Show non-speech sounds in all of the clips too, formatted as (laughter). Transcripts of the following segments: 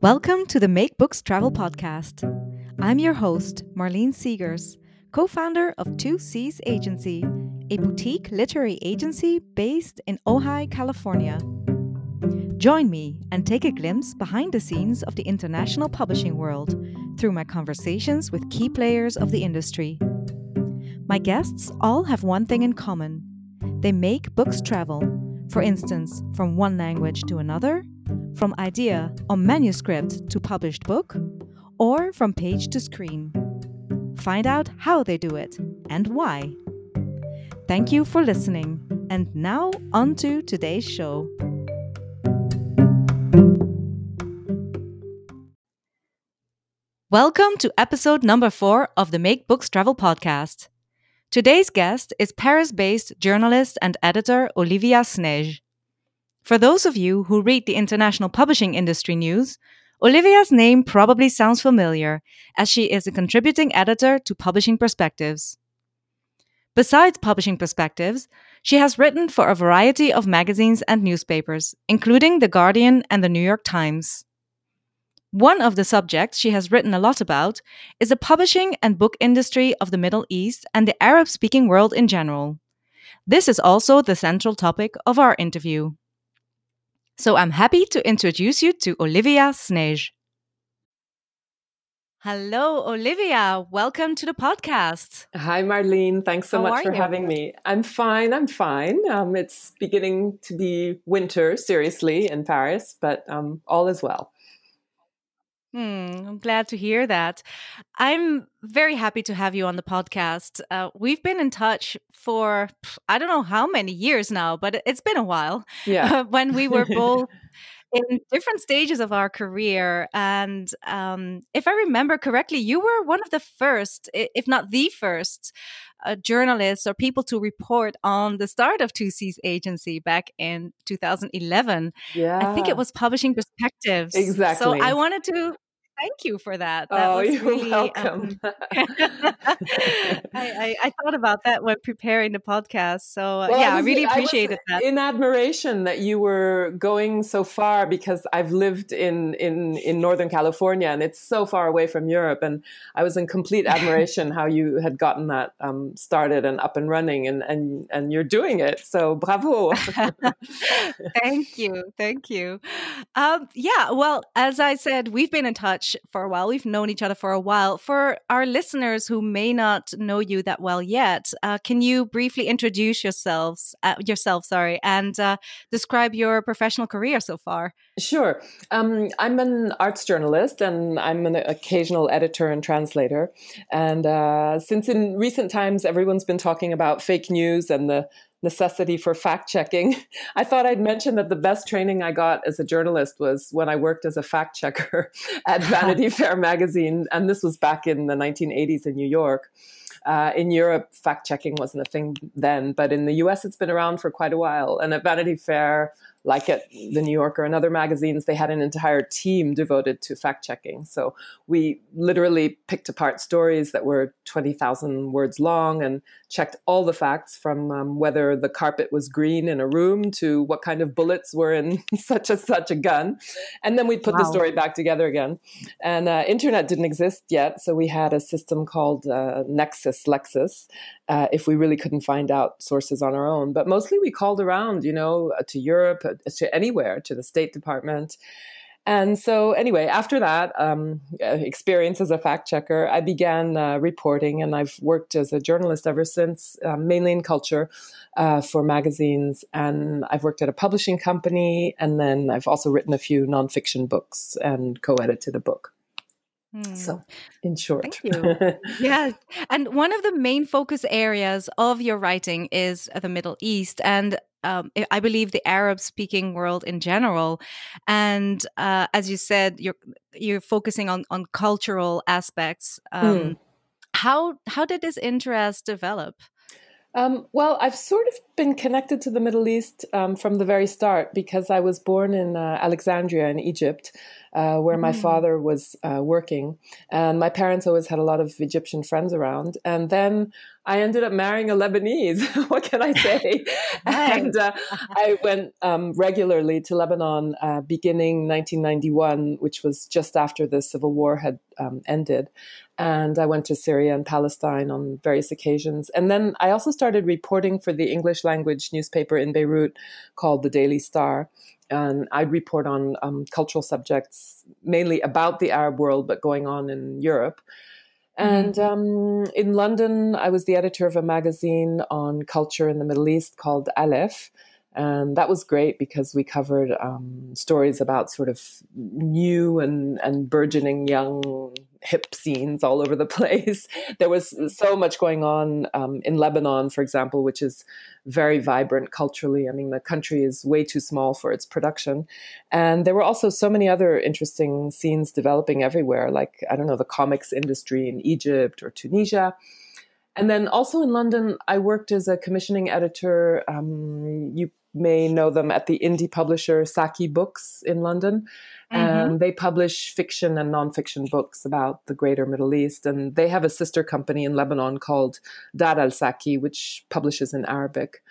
Welcome to the Make Books Travel Podcast. I'm your host, Marlene Seegers, co founder of Two Seas Agency, a boutique literary agency based in Ojai, California. Join me and take a glimpse behind the scenes of the international publishing world through my conversations with key players of the industry. My guests all have one thing in common they make books travel, for instance, from one language to another from idea or manuscript to published book, or from page to screen. Find out how they do it and why. Thank you for listening, and now on to today's show. Welcome to episode number four of the Make Books Travel podcast. Today's guest is Paris based journalist and editor Olivia Snaije. For those of you who read the international publishing industry news, Olivia's name probably sounds familiar, as she is a contributing editor to Publishing Perspectives. Besides Publishing Perspectives, she has written for a variety of magazines and newspapers, including The Guardian and The New York Times. One of the subjects she has written a lot about is the publishing and book industry of the Middle East and the Arab speaking world in general. This is also the central topic of our interview. So I'm happy to introduce you to Olivia Snaije. Hello, Olivia. Welcome to the podcast. Hi, Marlene. Thanks so How much for you? having me. I'm fine. I'm fine. Um, it's beginning to be winter, seriously, in Paris, but um, all is well. Hmm, I'm glad to hear that. I'm very happy to have you on the podcast. Uh, we've been in touch for I don't know how many years now, but it's been a while. (laughs) Yeah, when we were (laughs) both in different stages of our career, and um, if I remember correctly, you were one of the first, if not the first, uh, journalists or people to report on the start of 2 Seas agency back in 2011. Yeah. I think it was Publishing Perspectives. Exactly. So I wanted to thank you for that. that oh, (laughs) you're really, welcome. Um, (laughs) (laughs) I, I, I, thought about that when preparing the podcast. So uh, well, yeah, I, was, I really appreciated that. In admiration that you were going so far because I've lived in, in, in Northern California and it's so far away from Europe. And I was in complete admiration how you had gotten that um, started and up and running and, and, and you're doing it. So bravo. thank you. Thank you. Um, yeah, well, as I said, we've been in touch for a while. We've known each other for a while. For our listeners who may not know you that well yet, uh, can you briefly introduce yourselves, uh, yourself, sorry, and uh, describe your professional career so far? Sure. Um, I'm an arts journalist and I'm an occasional editor and translator. And uh, since in recent times everyone's been talking about fake news and the necessity for fact checking, (laughs) I thought I'd mention that the best training I got as a journalist was when I worked as a fact checker (laughs) at (laughs) Vanity Fair magazine. And this was back in the 1980s in New York. Uh, in Europe, fact checking wasn't a thing then, but in the US, it's been around for quite a while. And at Vanity Fair, like at the New Yorker and other magazines, they had an entire team devoted to fact checking. So we literally picked apart stories that were 20,000 words long and checked all the facts from um, whether the carpet was green in a room to what kind of bullets were in (laughs) such and such a gun. And then we put wow. the story back together again. And uh, internet didn't exist yet. So we had a system called uh, Nexis Lexis uh, if we really couldn't find out sources on our own. But mostly we called around, you know, to Europe, to anywhere, to the State Department. And so, anyway, after that um, experience as a fact checker, I began uh, reporting, and I've worked as a journalist ever since, uh, mainly in culture uh, for magazines. And I've worked at a publishing company, and then I've also written a few nonfiction books and co edited a book. Hmm. So, in short. Thank you. yeah. And one of the main focus areas of your writing is the Middle East. And um, I believe the Arab speaking world in general. And uh, as you said, you're you're focusing on on cultural aspects. Um, mm. How how did this interest develop? Um, well, I've sort of been connected to the Middle East um, from the very start because I was born in uh, Alexandria in Egypt, uh, where mm. my father was uh, working. And my parents always had a lot of Egyptian friends around. And then I ended up marrying a Lebanese. (laughs) what can I say? (laughs) and uh, I went um, regularly to Lebanon uh, beginning 1991, which was just after the civil war had um, ended. And I went to Syria and Palestine on various occasions. And then I also started reporting for the English language newspaper in Beirut called the Daily Star and I'd report on um, cultural subjects, mainly about the Arab world, but going on in Europe. And mm-hmm. um, in London, I was the editor of a magazine on culture in the Middle East called Aleph. And that was great because we covered um, stories about sort of new and, and burgeoning young hip scenes all over the (laughs) place. There was so much going on um, in Lebanon, for example, which is very vibrant culturally. I mean, the country is way too small for its production. And there were also so many other interesting scenes developing everywhere, like, I don't know, the comics industry in Egypt or Tunisia. And then also in London, I worked as a commissioning editor. Um, you may know them at the indie publisher Saqi Books in London. Mm-hmm. And they publish fiction and nonfiction books about the greater Middle East. And they have a sister company in Lebanon called Dar al Saqi, which publishes in Arabic.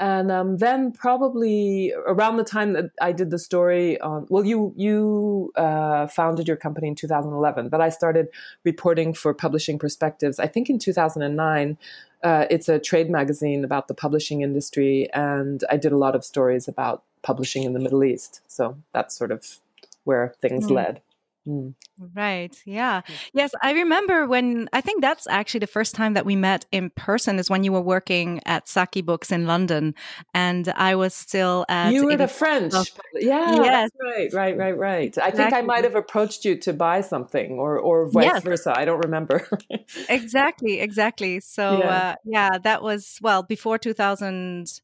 And um, then probably around the time that I did the story on, well, you you uh, founded your company in 2011, but I started reporting for Publishing Perspectives. I think in 2009. Uh, it's a trade magazine about the publishing industry, and I did a lot of stories about publishing in the Middle East. So that's sort of where things mm. led. Mm. Right. Yeah. Yes. I remember when I think that's actually the first time that we met in person is when you were working at Saqi Books in London and I was still at. You were the French. Yeah. Yes. right. Right. Right. Right. Exactly. I think I might have approached you to buy something or, or vice yes. versa. I don't remember. (laughs) exactly. Exactly. So, yeah. Uh, yeah, that was, well, before 2000.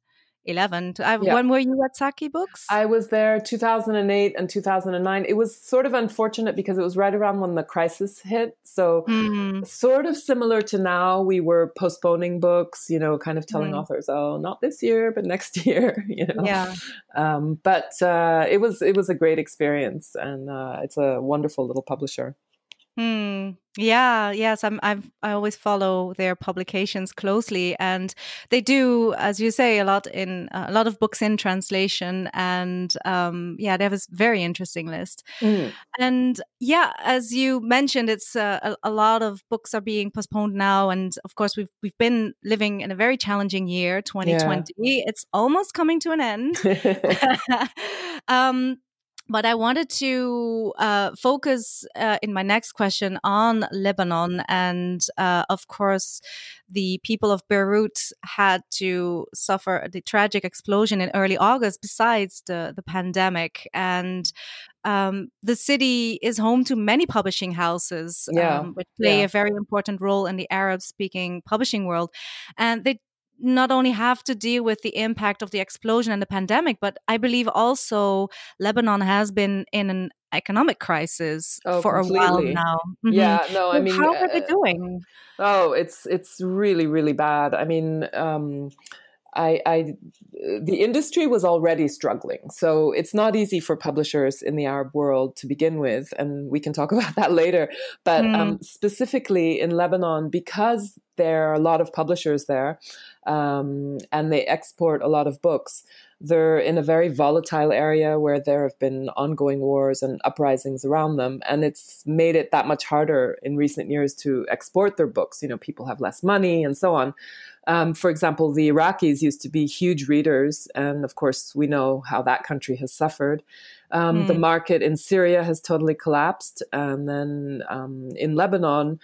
11 I, yeah. when were you at Saqi Books? I was there 2008 and 2009 it was sort of unfortunate because it was right around when the crisis hit. So mm. sort of similar to now we were postponing books you know kind of telling mm. authors oh not this year but next (laughs) year (laughs) you know? Yeah. Um, but uh, it was it was a great experience and uh, it's a wonderful little publisher Hmm. Yeah. Yes. I'm. I've, I always follow their publications closely, and they do, as you say, a lot in uh, a lot of books in translation, and um, yeah, they have a very interesting list. Mm. And yeah, as you mentioned, it's uh, a, a, lot of books are being postponed now, and of course, we've we've been living in a very challenging year, 2020. Yeah. It's almost coming to an end. (laughs) (laughs) um, but I wanted to uh, focus uh, in my next question on Lebanon. And uh, of course, the people of Beirut had to suffer the tragic explosion in early August, besides the, the pandemic. And um, the city is home to many publishing houses, yeah. um, which play yeah. a very important role in the Arab speaking publishing world. And they not only have to deal with the impact of the explosion and the pandemic, but I believe also Lebanon has been in an economic crisis oh, for completely. a while now. Mm-hmm. Yeah, no, I mean, how are they uh, doing? Oh, it's it's really really bad. I mean. Um, I, I, the industry was already struggling. So it's not easy for publishers in the Arab world to begin with. And we can talk (laughs) about that later. But mm. um, specifically in Lebanon, because there are a lot of publishers there um, and they export a lot of books, they're in a very volatile area where there have been ongoing wars and uprisings around them. And it's made it that much harder in recent years to export their books. You know, people have less money and so on. Um, for example, the Iraqis used to be huge readers, and of course, we know how that country has suffered. Um, mm. The hmm. market in Syria has totally collapsed, and then um, in Lebanon,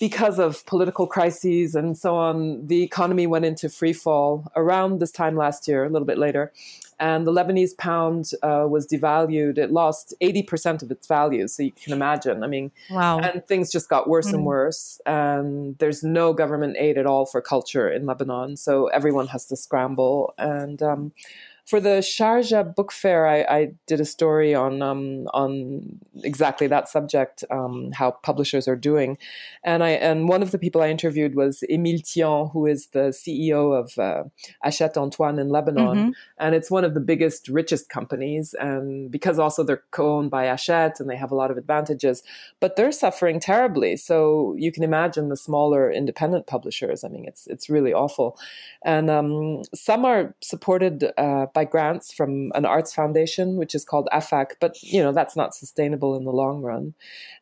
because of political crises and so on, the economy went into free fall around this time last year, a little bit later. And the Lebanese pound uh, was devalued. It lost 80% of its value. So you can imagine. I mean, wow. And things just got worse mm. and worse. And there's no government aid at all for culture in Lebanon. So everyone has to scramble. And um, for the Sharjah Book Fair, I, I did a story on um, on exactly that subject, um, how publishers are doing, and I and one of the people I interviewed was Emile Tyan, who is the CEO of uh, Hachette Antoine in Lebanon, mm-hmm. and it's one of the biggest, richest companies, and because also they're co-owned by Hachette and they have a lot of advantages, but they're suffering terribly. So you can imagine the smaller independent publishers. I mean, it's it's really awful, and um, some are supported. Uh, by grants from an arts foundation, which is called AFAC, but you know that's not sustainable in the long run.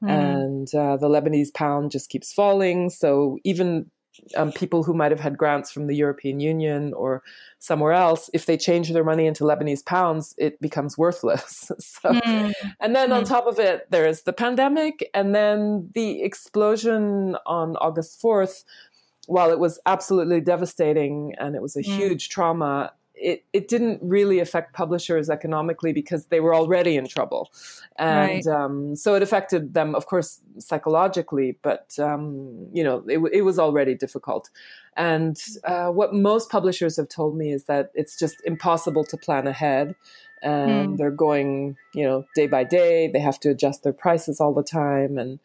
Mm. And uh, the Lebanese pound just keeps falling, so even um, people who might have had grants from the European Union or somewhere else, if they change their money into Lebanese pounds, it becomes worthless. (laughs) so, mm. and then mm. on hmm. top of it, there is the pandemic, and then the explosion on August fourth. While it was absolutely devastating and it was a mm. huge trauma, it, it didn't really affect publishers economically because they were already in trouble. And right. um, so it affected them, of course, psychologically, but, um, you know, it, it, was already difficult. And uh, what most publishers have told me is that it's just impossible to plan ahead. And mm. they're going, you know, day by day. They have to adjust their prices all the time. And,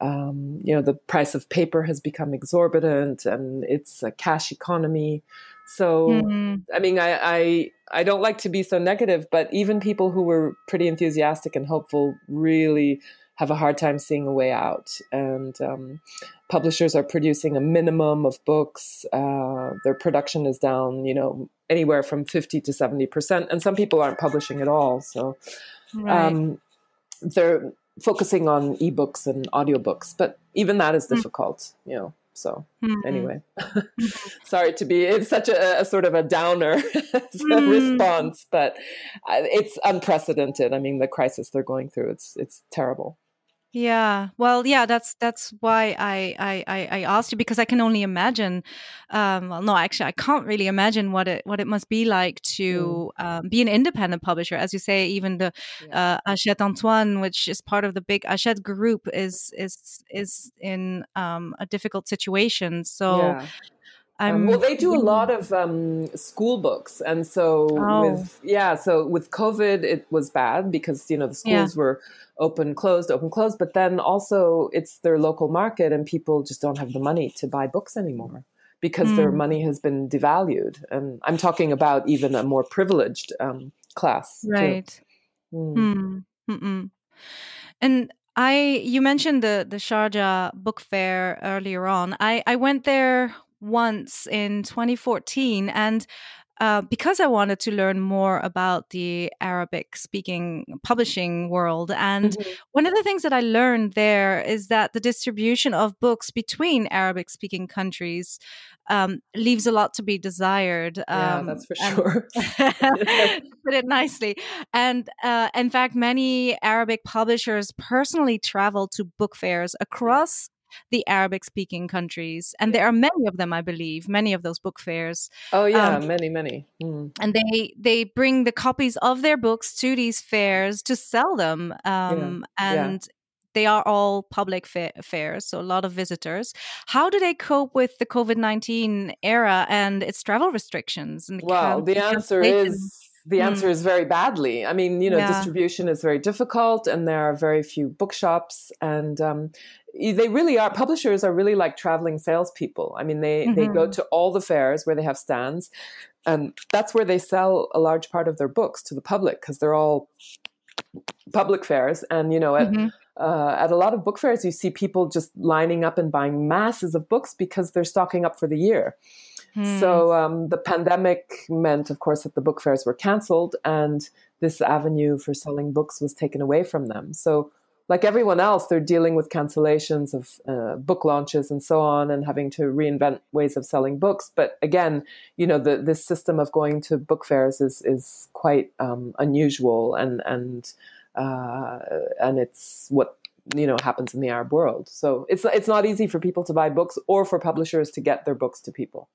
um, you know, the price of paper has become exorbitant and it's a cash economy. So, mm-hmm. I mean, I, I I don't like to be so negative, but even people who were pretty enthusiastic and hopeful really have a hard time seeing a way out. And um, publishers are producing a minimum of books. Uh, their production is down, you know, anywhere from fifty to seventy percent, and some people aren't publishing at all. So, right. um, they're focusing on ebooks and audiobooks, but even that is mm. difficult, mm. you know. So mm-hmm. anyway, (laughs) (laughs) sorry to be it's such a, a sort of a downer (laughs) mm. response, but uh, it's unprecedented. I mean, the crisis they're going through it's it's terrible. Yeah. Well, yeah, that's that's why I I I asked you because I can only imagine. Um, well, no, actually, I can't really imagine what it what it must be like to mm. um, be an independent publisher. As you say, even the yeah. uh, Hachette Antoine, which is part of the big Hachette group, is is is in um, a difficult situation. So. Yeah. Um, well, they do a lot of um, school books, and so oh. with yeah, so with COVID, it was bad because you know the schools yeah. were open, closed, open, closed. But then also, it's their local market, and people just don't have the money to buy books anymore because mm. their money has been devalued. And I'm talking about even a more privileged um, class, right? Mm. Mm. And I, you mentioned the the Sharjah Book Fair earlier on. I I went there once in 2014 and uh, because I wanted to learn more about the Arabic speaking publishing world. And mm-hmm. one of the things that I learned there is that the distribution of books between Arabic speaking countries um, leaves a lot to be desired. Um, yeah, that's for sure. (laughs) put it nicely. And uh, in fact, many Arabic publishers personally travel to book fairs across the Arabic speaking countries. And there are many of them, I believe, many of those book fairs. Oh yeah, um, many, many. Mm. And they they bring the copies of their books to these fairs to sell them. Um, yeah. and yeah. They are all public fa- fairs, so a lot of visitors. How do they cope with the COVID 19 era and its travel restrictions? And well, the answer is the hmm. answer mm. is very badly. I mean, you know, yeah. distribution is very difficult, and there are very few bookshops, and um, they really are. Publishers are really like traveling salespeople. I mean, they mm-hmm. they go mm-hmm. to all the fairs where they have stands, and that's where they sell a large part of their books to the public because they're all public fairs, and you know, at mm-hmm. uh, at a lot of book fairs, you see people just lining up and buying masses of books because they're stocking up for the year. So hmm. um, the pandemic meant, of course, that the book fairs were canceled and this avenue for selling books was taken away from them. So, like everyone else, they're dealing with cancellations of uh, book launches and so on, and having to reinvent ways of selling books. But again, you know, the, this system of going to book fairs is is quite um, unusual, and and uh, and it's what you know happens in the Arab world. So it's it's not easy for people to buy books or for publishers to get their books to people.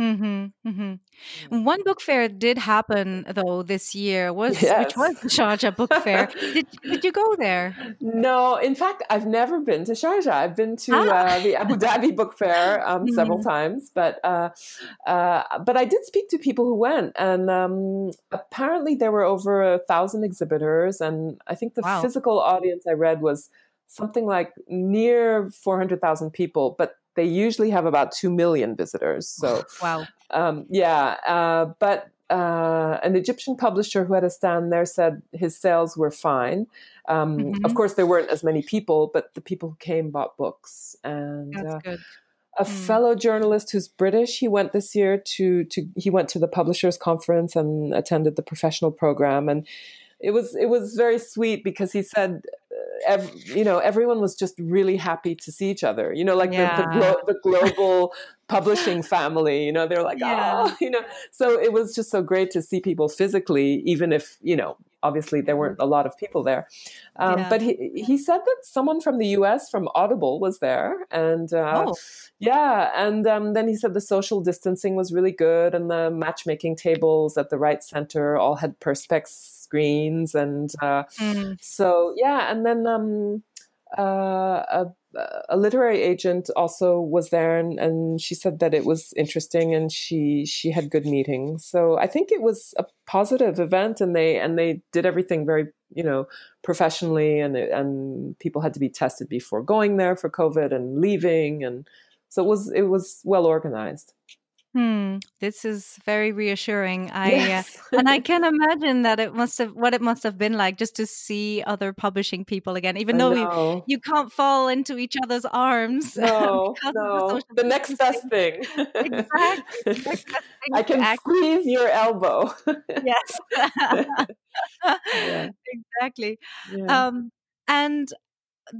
Mm-hmm, mm-hmm. One book fair did happen though this year (laughs) was yes. which was the Sharjah Book Fair. did did you go there? No, in fact, I've never been to Sharjah. I've been to ah. uh, the Abu Dhabi Book Fair um, mm-hmm. several times, but uh, uh, but I did speak to people who went, and um, apparently there were over a thousand exhibitors, and I think the wow. physical audience I read was something like near four hundred thousand people, but they usually have about 2 million visitors. So, wow. Um, yeah. Uh, but uh, an Egyptian publisher who had a stand there said his sales were fine. Um, mm-hmm. Of course, there weren't as many people, but the people who came bought books. And uh, a mm. fellow journalist who's British, he went this year to to he went to the publishers conference and attended the professional program, and it was it was very sweet because he said ev- you know, everyone was just really happy to see each other. You know, like yeah. the the, glo- the, global publishing family. You know, they're like, yeah. oh, (laughs) you know. So it was just so great to see people physically, even if you know, obviously there weren't a lot of people there. Um, yeah. But he he said that someone from the U.S. from Audible was there, and uh, oh. yeah, and um, then he said the social distancing was really good, and the matchmaking tables at the right center all had perspex screens and uh, mm. so yeah and then um, uh, a, a, literary agent also was there and, and, she said that it was interesting and she she had good meetings so i think it was a positive event and they and they did everything very you know professionally and and people had to be tested before going there for covid and leaving and so it was it was well organized Hmm, this is very reassuring. (laughs) I yes. uh, and I (laughs) can imagine that it must have what it must have been like just to see other publishing people again, even though you, you can't fall into each other's arms. (laughs) No, no. The, the next best thing. exactly. I can squeeze your elbow. yes. yeah. Exactly. Yeah. Um, and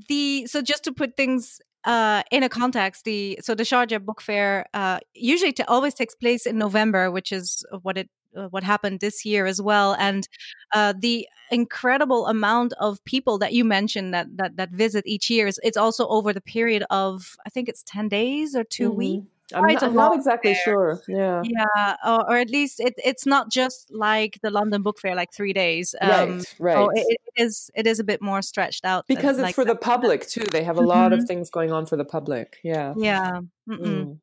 the so just to put things uh, in a context, the so the Sharjah Book Fair uh, usually t- always takes place in November, which is what it uh, what happened this year as well, and uh, the incredible amount of people that you mentioned that that that visit each year is it's also over the period of I think it's ten days or 2 mm-hmm. weeks I'm not, I'm not exactly there. sure. Yeah. Yeah. Or, or, at least it, it's not just like the London Book Fair, like three days. Um, right. Right. So it, it is. It is a bit more stretched out because it's like for that. the public too. They have a mm-hmm. lot of things going on for the public. Yeah. Yeah. Mm.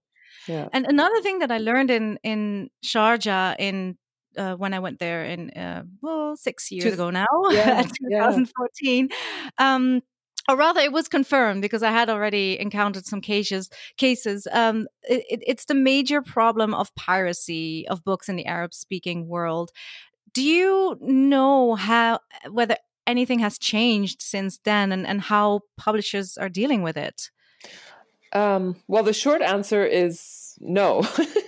Yeah. And another thing that I learned in in Sharjah in uh, when I went there in uh, well six years ago now, yeah, 2014. (laughs) Yeah. Um, or rather it was confirmed because i had already encountered some cases cases. Um, it, it's the major problem of piracy of books in the arab speaking world. Do you know how whether anything has changed since then and, and how publishers are dealing with it? Um, well the short answer is no. (laughs)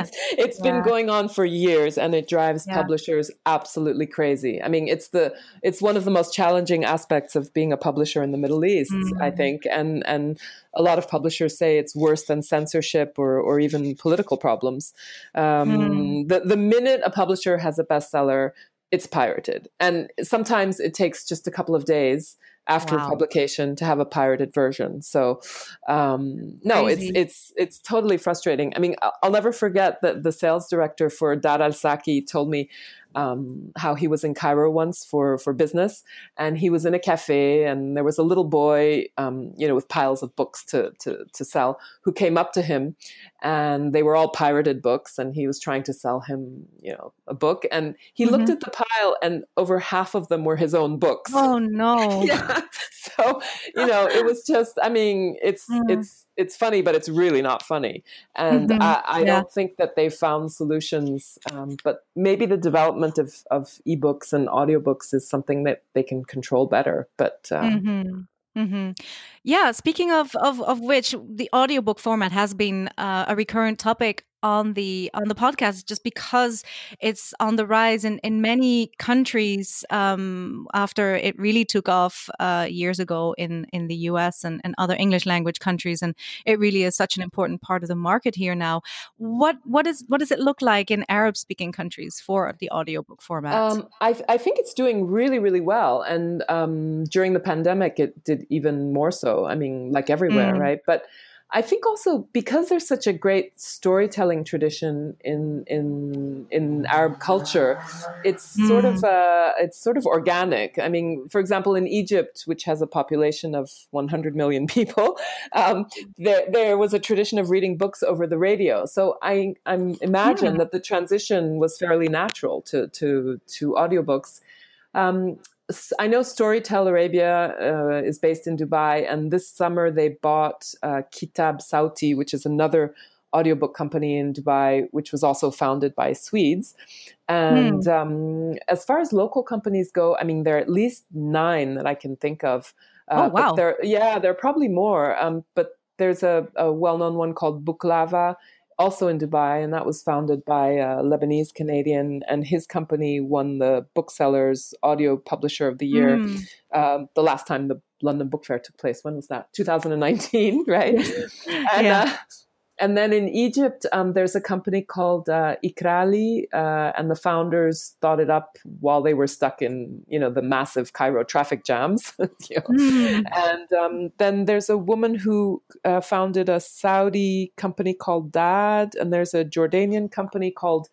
it's, it's yeah. been going on for years and it drives yeah. publishers absolutely crazy. I mean, it's the it's one of the most challenging aspects of being a publisher in the Middle East, mm. I think. And and a lot of publishers say it's worse than censorship or or even political problems. Um, mm. the the minute a publisher has a bestseller, it's pirated. And sometimes it takes just a couple of days after wow. publication to have a pirated version. So um, no, Crazy. it's it's it's totally frustrating. I mean, I'll never forget that the sales director for Dar Al Saqi told me um, how he was in Cairo once for for business, and he was in a cafe, and there was a little boy, um, you know, with piles of books to to to sell, who came up to him, and they were all pirated books, and he was trying to sell him, you know, a book, and he mm-hmm. looked at the pile, and over half of them were his own books. Oh no! (laughs) yeah, so you know, it was just, I mean, it's mm. it's it's funny, but it's really not funny. And mm-hmm. I, I yeah. don't think that they've found solutions. Um, but maybe the development of, of ebooks and audiobooks is something that they can control better. But um, mm-hmm. Mm-hmm. Yeah, speaking of, of of which, the audiobook format has been uh, a recurrent topic on the on the podcast just because it's on the rise in in many countries um, after it really took off uh, years ago in in the US and, and other English language countries. And it really is such an important part of the market here now. What what is what does it look like in Arab speaking countries for the audiobook format? Um, I, I think it's doing really really well. And um, during the pandemic it did even more so. I mean like everywhere mm. right? But I think also because there's such a great storytelling tradition in in in Arab culture, it's mm. sort of uh, it's sort of organic. I mean, for example, in Egypt, which has a population of 100 million (laughs) people, um, there there was a tradition of reading books over the radio. So I I imagine mm. that the transition was fairly natural to to to audiobooks. Um, I know Storytel Arabia uh, is based in Dubai, and this summer they bought uh, Kitab Sawti, which is another audiobook company in Dubai, which was also founded by Swedes. And hmm. um, as far as local companies go, I mean, there are at least nine that I can think of. Uh, oh, wow. There, yeah, there are probably more. Um, but there's a, a well known one called Booklava also in Dubai, and that was founded by a Lebanese Canadian, and his company won the Booksellers Audio Publisher of the Year mm. um, the last time the London Book Fair took place. When was that? 2019, (laughs) right? and, yeah. Uh, and then in Egypt, um, there's a company called uh, Iqraaly, uh, and the founders thought it up while they were stuck in, you know, the massive Cairo traffic jams. (laughs) you know? mm. And um, then there's a woman who uh, founded a Saudi company called Dad, and there's a Jordanian company called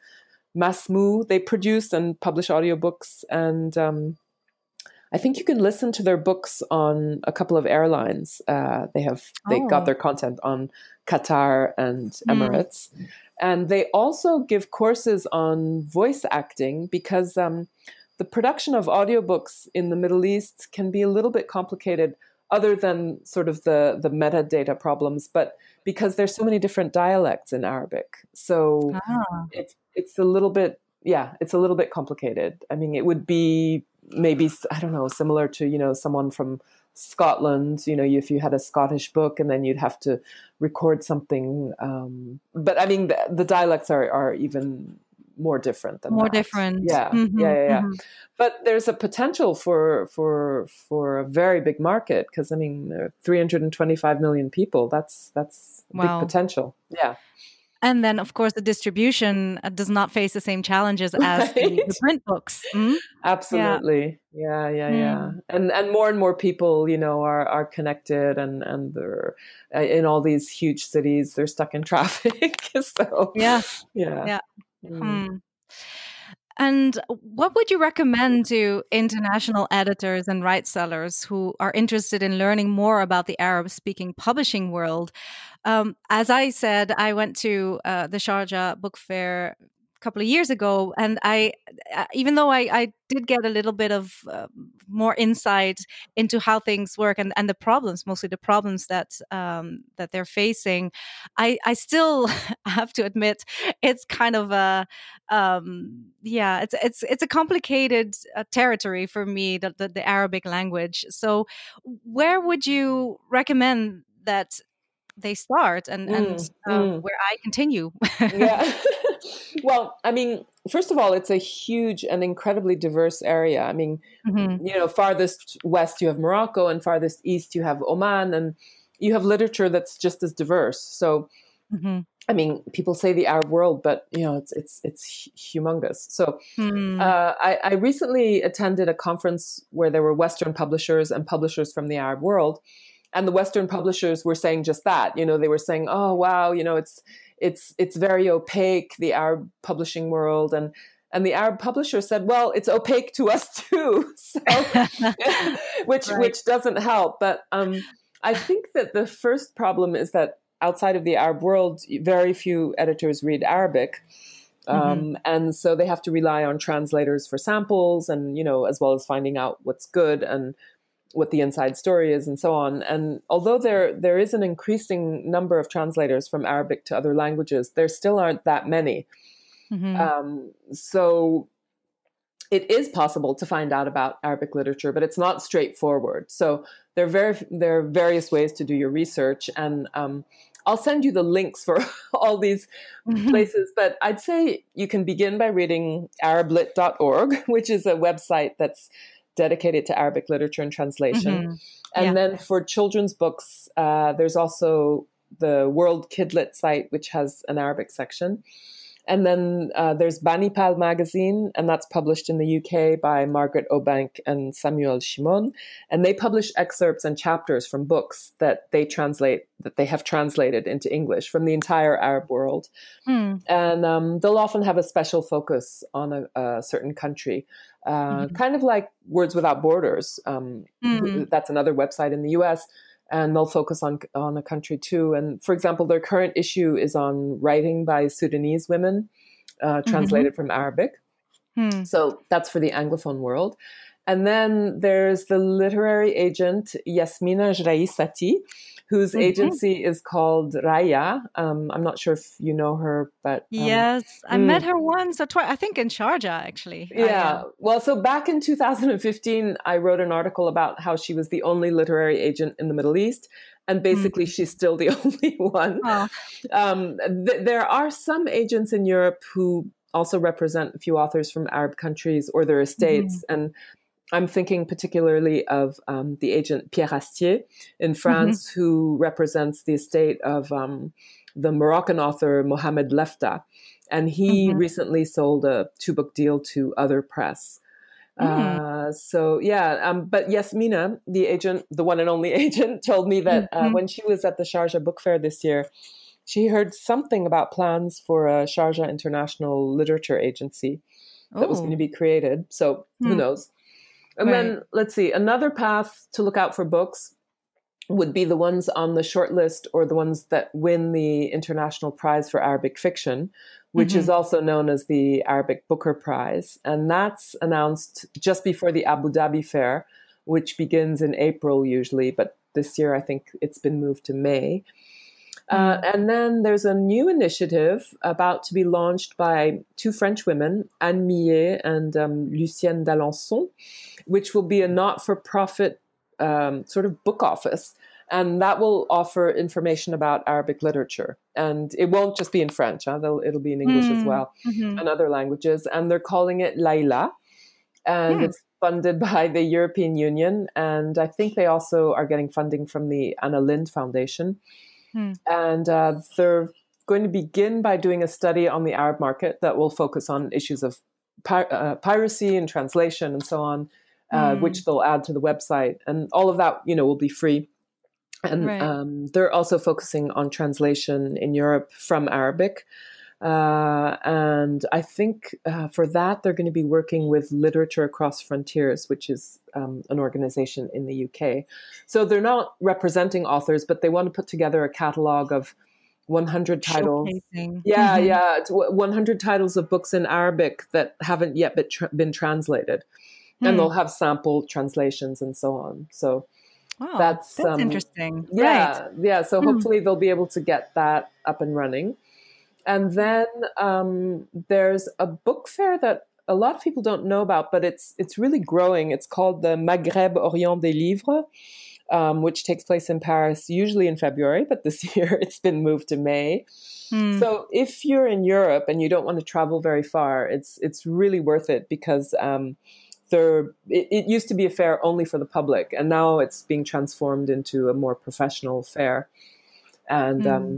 Masmoo. They produce and publish audiobooks, and um, I think you can listen to their books on a couple of airlines. Uh, they have they oh. got their content on Qatar and hmm. Emirates, mm. and they also give courses on voice acting because um, the production of audiobooks in the Middle East can be a little bit complicated. Other than sort of the the metadata problems, but because there's so many different dialects in Arabic, so ah. it's it's a little bit yeah, it's a little bit complicated. I mean, it would be maybe I don't know, similar to you know someone from Scotland. You know, if you had a Scottish book, and then you'd have to record something. Um, but I mean, the, the, dialects are are even more different than more that. different. Yeah, mm-hmm, yeah, yeah. yeah. Mm-hmm. But there's a potential for for for a very big market because I mean, 325 million people. That's that's wow. big potential. Yeah. And then, of course, the distribution uh, does not face the same challenges (laughs) as right? the, the, print books. Mm? Absolutely, yeah, yeah, yeah. yeah. Mm. And and more and more people, you know, are are connected, and and they're uh, in all these huge cities. They're stuck in (laughs) traffic, so yeah, yeah, yeah. Mm. And what would you recommend to international editors and right sellers who are interested in learning more about the Arab speaking publishing world? Um, as I said, I went to uh, the Sharjah Book Fair couple of years ago and i uh, even though i, I did get a little bit of uh, more insight into how things work and, and the problems mostly the problems that um, that they're facing i i still (laughs) have to admit it's kind of a um, yeah it's it's it's a complicated uh, territory for me the, the, the arabic language so where would you recommend that they start and, mm, and uh, mm. where I continue. yeah. (laughs) (laughs) well, I mean, first of all, it's a huge and incredibly diverse area. I mean, mm-hmm. you know, farthest west you have Morocco, and farthest east you have Oman, and you have literature that's just as diverse. So, mm-hmm. I mean, people say the Arab world, but you know, it's it's it's humongous. So, mm. uh, I, I recently attended a conference where there were Western publishers and publishers from the Arab world and the western publishers were saying just that you know they were saying oh wow you know it's it's it's very opaque the arab publishing world and and the arab publisher said well it's opaque to us (laughs) too so, (laughs) which right. which doesn't help but um, i think that the first problem is that outside of the arab world very few editors read arabic mm-hmm. um, mm-hmm. and so they have to rely on translators for samples and you know as well as finding out what's good and what the inside story is and so on. And although there there is an increasing number of translators from Arabic to other languages, there still aren't that many. Mm-hmm. Um, so it is possible to find out about Arabic literature, but it's not straightforward. So there are very there are various ways to do your research, and um, I'll send you the links for (laughs) all these mm-hmm. places. But I'd say you can begin by reading Arablit.org, (laughs) which is a website that's dedicated to Arabic literature and translation. Mm-hmm. And yeah. then for children's books, uh, there's also the World Kidlit site, which has an Arabic section. And then uh, there's Banipal magazine, and that's published in the UK by Margaret Obank and Samuel Shimon. And they publish excerpts and chapters from books that they translate, that they have translated into English from the entire Arab world. Hmm. And um, they'll often have a special focus on a, a certain country. Uh, mm-hmm. Kind of like Words Without Borders. Um, mm-hmm. That's another website in the US and they'll focus on on a country too. And for example, their current issue is on writing by Sudanese women, uh, mm-hmm. translated mm-hmm. from Arabic. Hmm. So that's for the Anglophone world. And then there's the literary agent Yasmina Jraisati, whose mm-hmm. agency is called Raya. Um, I'm not sure if you know her, but um, yes, I mm. met her once or twice. I think in Sharjah, actually. Yeah. Well, so back in 2015, I wrote an article about how she was the only literary agent in the Middle East. And basically, mm. she's still the (laughs) only one. Oh. Um, th- there are some agents in Europe who also represent a few authors from Arab countries or their estates. Mm. And I'm thinking particularly of um, the agent Pierre Astier in France, mm-hmm. who represents the estate of um, the Moroccan author Mohamed Leftah. And he mm-hmm. recently sold a two book deal to Other Press. Mm. Uh, so yeah, um, but Yasmina, the agent, the one and only (laughs) agent, told me that uh, mm-hmm. when she was at the Sharjah Book Fair this year, she heard something about plans for a Sharjah International Literature Agency that was going to be created. So who hmm. knows? And right. then let's see, another path to look out for books would be the ones on the short list or the ones that win the International Prize for Arabic Fiction, which mm-hmm. is also known as the Arabic Booker Prize. And that's announced just before the Abu Dhabi Fair, which begins in April usually, but this year I think it's been moved to May. Uh, and then there's a new initiative about to be launched by two French women, Anne Millet and um, Lucienne d'Alençon, which will be a not for profit um, sort of book office. And that will offer information about Arabic literature. And it won't just be in French, huh? it'll be in English mm. as well mm-hmm. and other languages. And they're calling it Layla. And mm. it's funded (laughs) by the European Union. And I think they also are getting funding from the Anna Lindh Foundation. Hmm. And uh, they're going to begin by doing a study on the Arab market that will focus on issues of pir- uh, piracy and translation and so on, uh, hmm. which they'll add to the website. And all of that, you know, will be free. And right. um, they're also focusing on translation in Europe from Arabic. Uh, and I think uh, for that, they're going to be working with Literature Across Frontiers, which is um, an organization in the UK. So they're not representing authors, but they want to put together a catalog of 100 titles. Yeah, mm-hmm. yeah, 100 titles of books in Arabic that haven't yet been, tra- been translated. Hmm. And they'll have sample translations and so on. So wow, that's, that's um, interesting. Yeah, right. yeah. So hmm. hopefully they'll be able to get that up and running. And then um, there's a book fair that a lot of people don't know about, but it's it's really growing. It's called the Maghreb Orient des Livres, um, which takes place in Paris, usually in February, but this (laughs) year it's been moved to May. Hmm. So if you're in Europe and you don't want to travel very far, it's it's really worth it because um, there it, it, used to be a fair only for the public, and now it's being transformed into a more professional fair. And um, hmm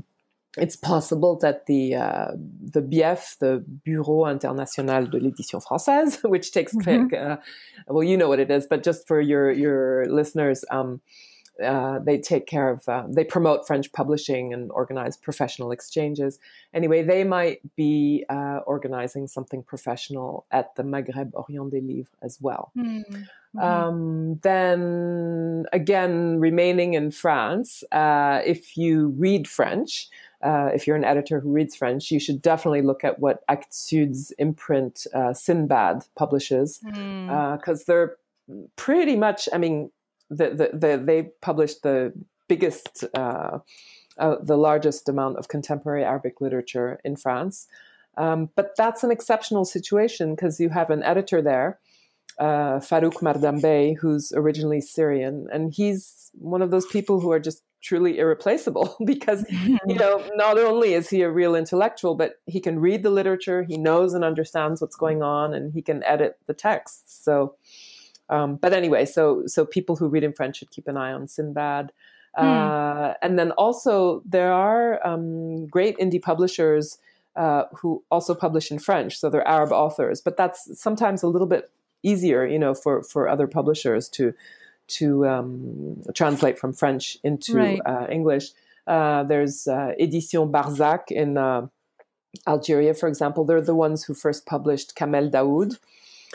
it's possible that the uh, the BIEF, the Bureau International de l'Édition Française, (laughs) which takes mm-hmm. uh, well, you know what it is, but just for your your listeners, um, uh, they take care of uh, they promote French publishing and organize professional exchanges. Anyway, they might be uh, organizing something professional at the Maghreb Orient des Livres as well. Mm-hmm. Um, then again, remaining in France, uh, if you read French, uh, if you're an editor who reads French, you should definitely look at what Actes Sud's imprint uh, Sindbad publishes because mm. uh, they're pretty much. I mean, the, the, the, they publish the biggest, uh, uh, the largest amount of contemporary Arabic literature in France. Um, but that's an exceptional situation because you have an editor there, uh, Farouk Mardam-Bey, who's originally Syrian, and he's one of those people who are just truly irreplaceable (laughs) because you know not only is he a real intellectual but he can read the literature he knows and understands what's going on and he can edit the texts so um, but anyway so so people who read in french should keep an eye on Sindbad uh, mm. and then also there are um, great indie publishers uh, who also publish in French, so they're Arab authors. But that's sometimes a little bit easier, you know, for for other publishers to to um, translate from French into right. uh, English. Uh, there's uh, Édition Barzakh in uh, Algeria, for example. They're the ones who first published Kamel Daoud.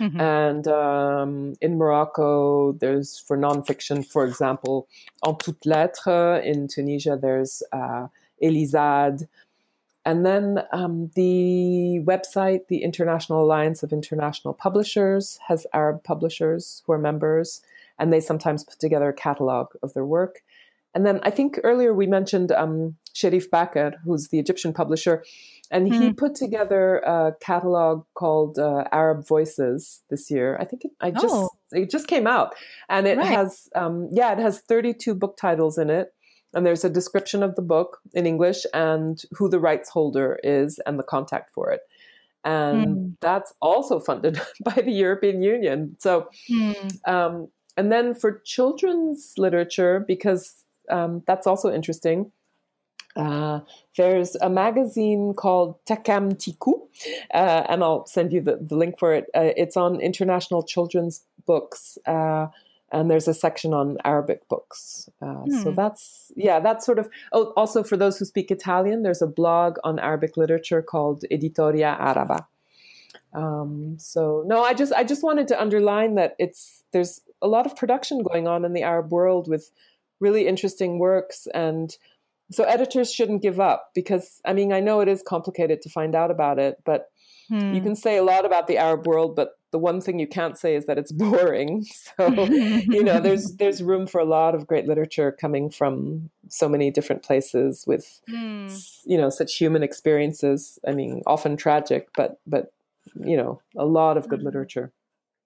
Mm-hmm. And um, in Morocco, there's for nonfiction, for example, En toutes lettres. In Tunisia, there's uh, Elyzad. And then um, the website, the International Alliance of International Publishers, has Arab publishers who are members, and they sometimes put together a catalog of their work. And then I think earlier we mentioned um, Cherif Bakr, who's the Egyptian publisher, and mm. he hmm. put together a catalog called uh, Arab Voices this year. I think it, I just oh. it just came out, and it right. has um, yeah, it has 32 book titles in it, and there's a description of the book in English and who the rights holder is and the contact for it. And mm. that's also funded (laughs) by the European Union. So, mm. um, and then for children's literature, because um, that's also interesting. Uh, there's a magazine called Takam Tikou, uh, and I'll send you the, the link for it. Uh, it's on international children's books, uh, and there's a section on Arabic books. Hmm. So that's yeah, that's sort of. Oh, also for those who speak Italian, there's a blog on Arabic literature called Editoriaraba. Um, so no, I just I just wanted to underline that it's there's a lot of production going on in the Arab world with really interesting works and so editors shouldn't give up because i mean i know it is complicated to find out about it but hmm. you can say a lot about the arab world but the one thing you can't say is that it's (laughs) boring so you know there's (laughs) there's room for a lot of great literature coming from so many different places with hmm. you know such human experiences i mean often tragic but but you know a lot of good hmm. literature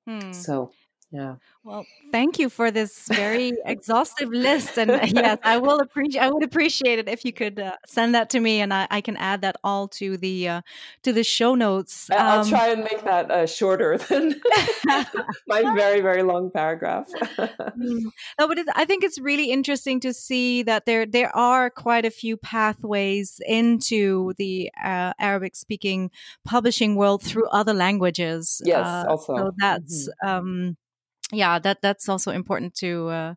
hmm. so yeah. Well, thank you for this very (laughs) exhaustive list, and yes, I will appreciate. I would appreciate it if you could uh, send that to me, and I, I, can add that all to the uh, to the show notes. Um, I'll try and make that uh, shorter (laughs) than (laughs) my very very long paragraph. Mm. no, but I think it's really interesting to see that there there are quite a few pathways into the uh, Arabic speaking publishing world through other languages. Yes, uh, also. So that's. Mm-hmm. Um, yeah, that that's also important to uh,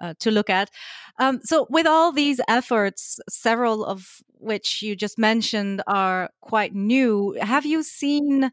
uh, to look at. Um, so, with all these efforts, several of which you just mentioned are quite new, have you seen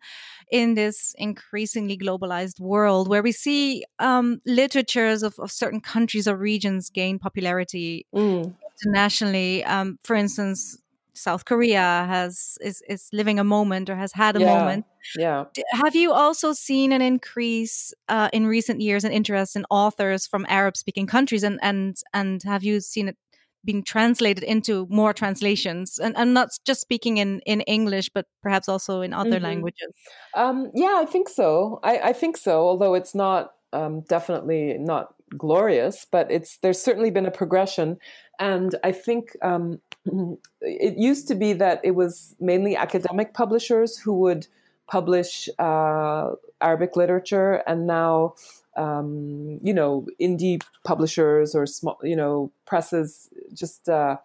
in this increasingly globalized world where we see um, literatures of, of, certain countries or regions gain popularity mm. internationally? Um, for instance, South Korea has is is living a moment or has had a yeah, moment. Yeah. Have you also seen an increase uh, in recent years in interest in authors from Arab speaking countries, and and and have you seen it being translated into more translations? And I'm not just speaking in in English, but perhaps also in other mm-hmm. languages. Um, yeah, I think so. I, I think so. Although it's not um, definitely not glorious, but it's there's certainly been a progression, and I think um, (clears throat) it used to be that it was mainly academic publishers who would publish uh, Arabic literature, and now um, you know indie publishers or small you know presses just. Uh,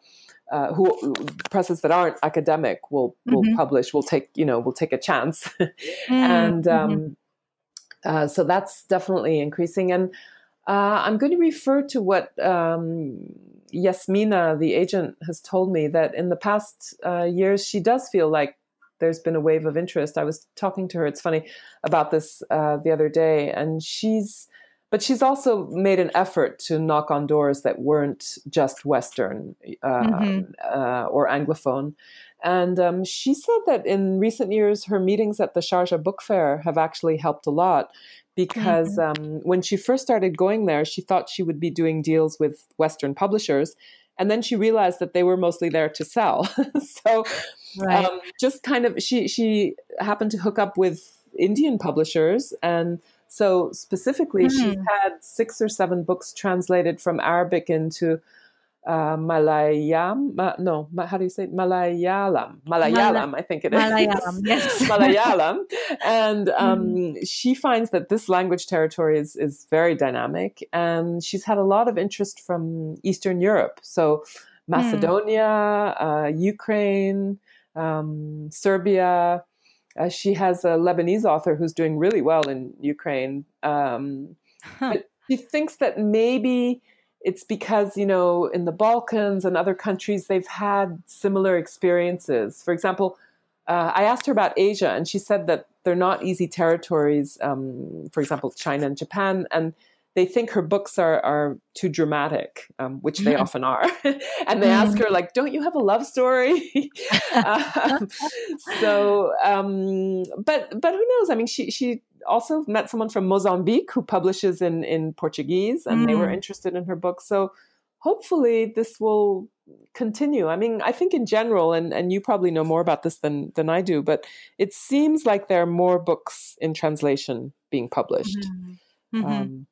uh, who presses that aren't academic will will mm-hmm. publish will take you know will take a chance mm-hmm. (laughs) and um, mm-hmm. uh, so that's definitely increasing and uh, I'm going to refer to what um, Yasmina, the agent, has told me that in the past uh, years, she does feel like there's been a wave of interest. I was talking to her, it's funny, about this uh, the other day, and she's, but she's also made an effort to knock on doors that weren't just Western uh, mm-hmm. Uh, or Anglophone. And um, she said that in recent years, her meetings at the Sharjah Book Fair have actually helped a lot because mm-hmm. um, when she first started going there, she thought she would be doing deals with Western publishers. And then she realized that they were mostly there to sell. (laughs) so right. um, just kind of, she, she happened to hook up with Indian publishers. And so specifically, mm-hmm. she's had six or seven books translated from Arabic into uh, Malayam, ma, no, ma, how do you say it? Malayalam? Malayalam, I think it is. Malayalam, (laughs) yes. (laughs) Malayalam. And um, mm. she finds that this language territory is, is very dynamic. And she's had a lot of interest from Eastern Europe. So Macedonia, mm. uh, Ukraine, um, Serbia. Uh, she has a Lebanese author who's doing really well in Ukraine. Um, huh. But she thinks that maybe it's because, you know, in the Balkans and other countries, they've had similar experiences. For example, uh, I asked her about Asia, and she said that they're not easy territories. Um, for example, China and Japan, and they think her books are are too dramatic, um, which they often are. (laughs) and they ask her like, "Don't you have a love story?" (laughs) (laughs) um, so, um, but but who knows? I mean, she she also met someone from Mozambique who publishes in in Portuguese, and mm. they were mm. interested in her book. So hopefully this will continue. I mean, I think in general, and, and you probably know more about this than, than I do, but it seems like there are more books in translation being published. Mm-hmm. Mm-hmm.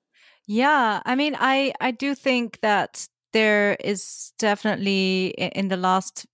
Yeah, I mean, I, I do think that there is definitely in the last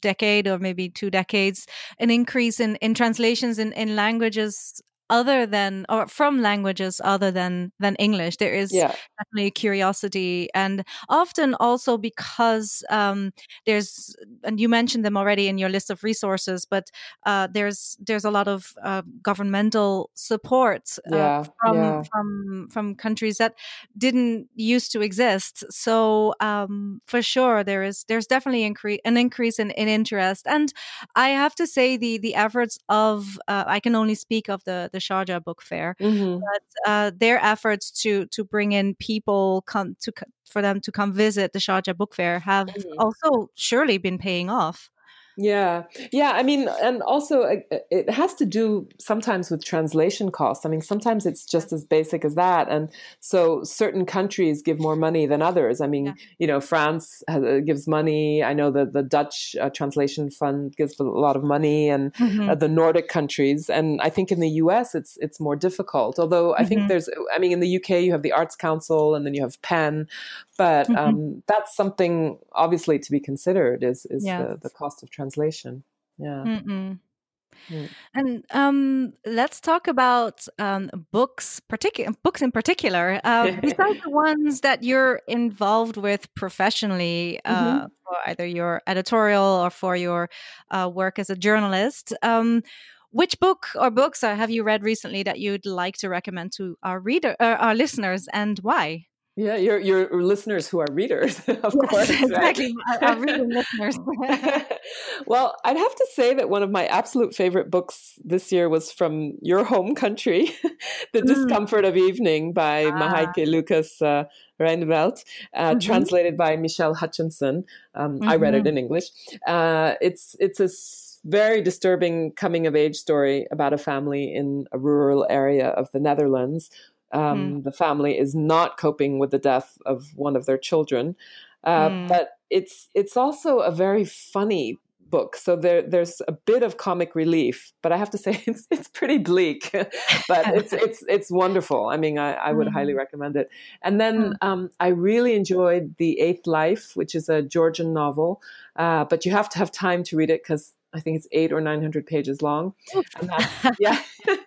decade or maybe two decades an increase in, in translations in, in languages other than or from languages other than than english there is yeah. definitely a curiosity and often also because um, there's and you mentioned them already in your list of resources but uh, there's there's a lot of uh, governmental support uh, yeah, from yeah. from from countries that didn't used to exist so um, for sure there is there's definitely incre- an increase in, in interest and i have to say the the efforts of uh, i can only speak of the the Sharjah Book Fair. Mm-hmm. But uh, their efforts to to bring in people come to for them to come visit the Sharjah Book Fair have mm-hmm. also surely been paying off. Yeah. Yeah. I mean, and also uh, uh, it has to do sometimes with translation costs. I mean, sometimes it's just as basic as that. And so certain countries give more money than others. I mean, yeah. you know, France has, uh, gives money. I know that the Dutch uh, translation fund gives a lot of money and mm-hmm. uh, the Nordic countries. And I think in the US, it's, it's more difficult. Although I mm-hmm. think there's, I mean, in the UK, you have the Arts Council and then you have PEN, but mm-hmm. um, that's something obviously to be considered is, is yeah. the, the cost of translation. Yeah. Mm. And um, let's talk about um, books, particular books in particular. Uh, besides (laughs) the ones that you're involved with professionally, uh, mm-hmm. for either your editorial or for your uh, work as a journalist, um, which book or books uh, have you read recently that you'd like to recommend to our reader, uh, our listeners, and why? Yeah, your your listeners who are readers, (laughs) of yes, course. Exactly, right? our, reading (laughs) listeners. (laughs) well, I'd have to say that one of my absolute favorite books this year was from your home country, "The mm. Discomfort of Evening" by ah. Marieke Lucas uh, uh, mm-hmm. translated by Michele Hutchinson. Um, mm-hmm. I read it mm-hmm. in English. Uh, it's it's a very disturbing coming of age story about a family in a rural area of the Netherlands um, mm. The family is not coping with the death of one of their children, uh, mm. but it's it's also a very funny book. So there there's a bit of comic relief, but I have to (laughs) say it's it's pretty bleak, (laughs) but it's (laughs) it's it's wonderful. I mean, I, I would mm. highly recommend it. And then mm. um, I really enjoyed The Eighth Life, which is a Georgian novel, uh, but you have to have time to read it because I think it's eight or nine hundred pages long. yeah,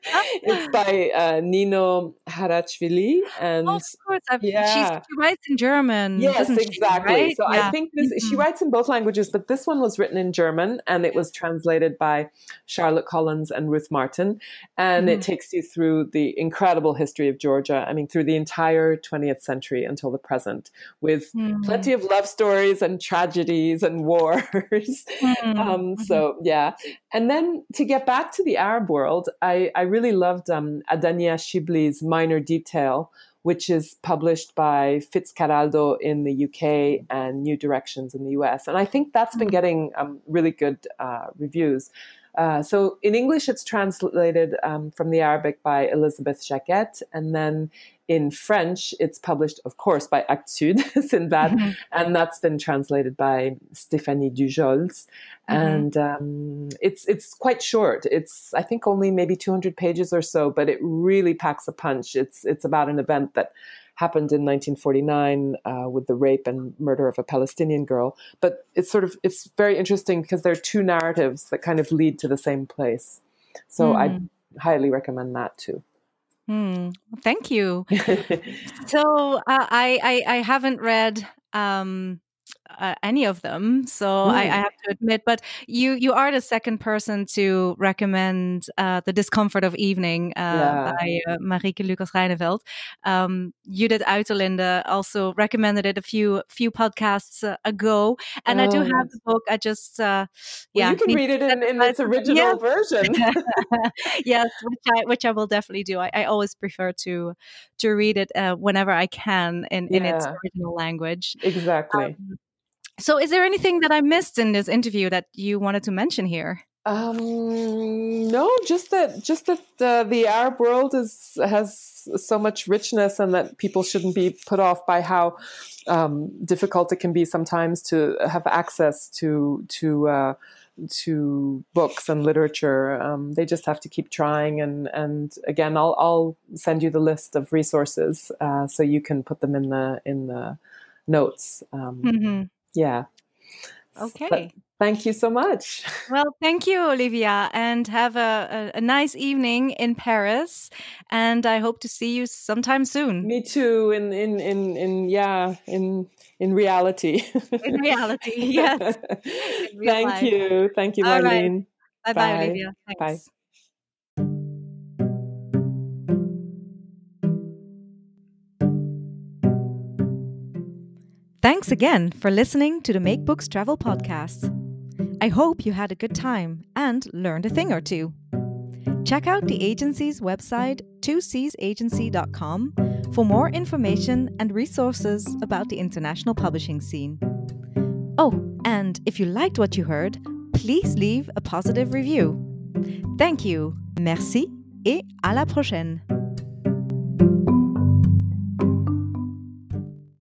(laughs) it's by uh, Nino Haratischwili, and oh, of course, I've, yeah, she writes in German. Yes, exactly. She, right? So yeah. I think this mm-hmm. she writes in both languages, but this one was written in German, and it was translated by Charlotte Collins and Ruth Martin, and mm-hmm. it takes you through the incredible history of Georgia. I mean, through the entire twentieth century until the present, with mm-hmm. plenty of love stories and tragedies and (laughs) wars. Mm-hmm. Um, so yeah. And then to get back to the Arab world, I, I really loved um, Adania Shibli's Minor Detail, which is published by Fitzcarraldo in the UK and New Directions in the US. And I think that's been mm. getting um, really good uh, reviews. Uh, so in English, it's translated um, from the Arabic by Elisabeth Jaquette, and then in French, it's published, of course, by Actes Sud, (laughs) Sindbad, mm-hmm. and that's been translated by Stéphanie Dujols. Mm-hmm. And um, it's it's quite short. It's I think only maybe 200 pages or so, but it really packs a punch. It's it's about an event that happened in 1949 uh, with the rape and murder of a Palestinian girl. But it's sort of it's very interesting because there are two narratives that kind of lead to the same place. So mm. I highly recommend that too. Mm, thank you. (laughs) so uh, I, I, I haven't read um, uh, any of them, so mm. I, I, have to admit. But you you are the second person to recommend uh, the Discomfort of Evening uh, yeah. by uh, Marieke Lucas Rijneveld. Um, Judith Uiterlinde also recommended it a few few podcasts uh, ago, and oh. I do have oh. the book. I just uh, yeah, well, you can read it in, in its original yeah. version. (laughs) yes, which I which I will definitely do. I, I always prefer to to read it whenever I can in in its original language. Exactly. Um, so, is there anything that I missed in this interview that you wanted to mention here? Um, no, just that just that uh, the Arab world is has so much richness, and that people shouldn't be put off by how um, difficult it can be sometimes to have access to to uh, to books and literature. Um, they just have to keep trying, and and again, I'll I'll send you the list of resources uh, so you can put them in the in the notes. Um, mm-hmm yeah. Okay. But thank you so much. (laughs) Well, thank you, Olivia, and have a, a, a, nice evening in Paris. And I hope to see you sometime soon. Me too. In in in in yeah in in reality. in reality, (laughs) (laughs) yes. In thank life. you, thank you, Marlene. Right. Bye, bye, Olivia. Thanks. Bye. Thanks again for listening to the Make Books Travel podcast. I hope you had a good time and learned a thing or two. Check out the agency's website, 2seasagency.com, for more information and resources about the international publishing scene. Oh, and if you liked what you heard, please leave a positive review. Thank you, merci, et à la prochaine.